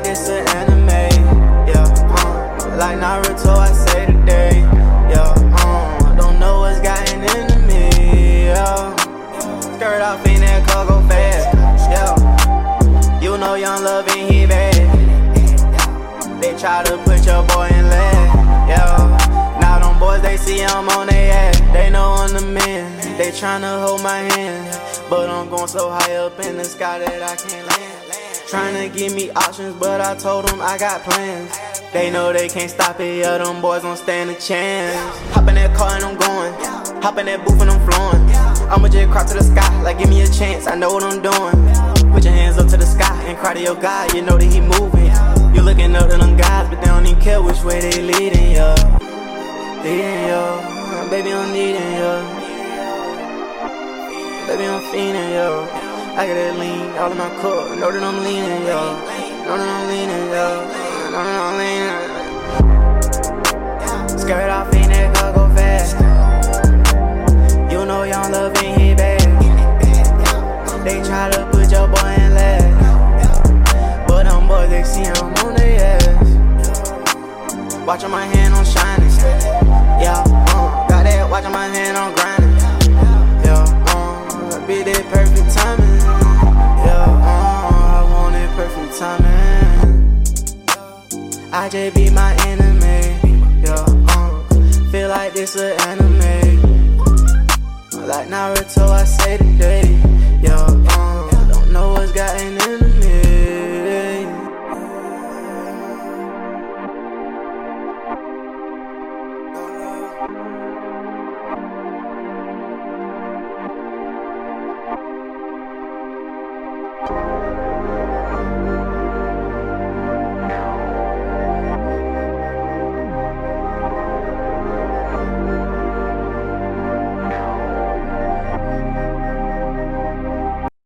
like it's an anime. Yeah, um, like Naruto, I say today. Yeah, um, don't know what's gotten into me. Yeah, skirt off in that car, go fast. Yeah, you know Young Luv and he bad. They try to put your boy in lag. Yeah, now them boys they see I'm on their ass. They know I'm the man. They tryna hold my hand, but I'm going so high up in the sky that I can't land. Tryna give me options, but I told them I got plans. They know they can't stop it, yeah, them boys don't stand a chance. Hop in that car and I'm going, hop in that booth and I'm flowing. I'ma just cry to the sky, like give me a chance, I know what I'm doing. Put your hands up to the sky and cry to your God, you know that he moving. You're looking up to them guys, but they don't even care which way they leading, yo. Leading, yo. Baby, I'm needing, yo. Baby, I'm fiending, yo. I got that lean all in my cup. Know that I'm leaning, yo. Know that I'm leaning, yo. Know that I'm leaning. Skirt off in that car, go fast. You know love ain't hit bad. They try to put your boy in last. But them boys, they see I'm on their ass. Watching my hand on shining. Yeah, uh, got that watching my hand on grinding. Yeah, uh, be that perfect I just be my enemy. Yeah, uh, feel like this an anime. Like Naruto, I say today. Yeah.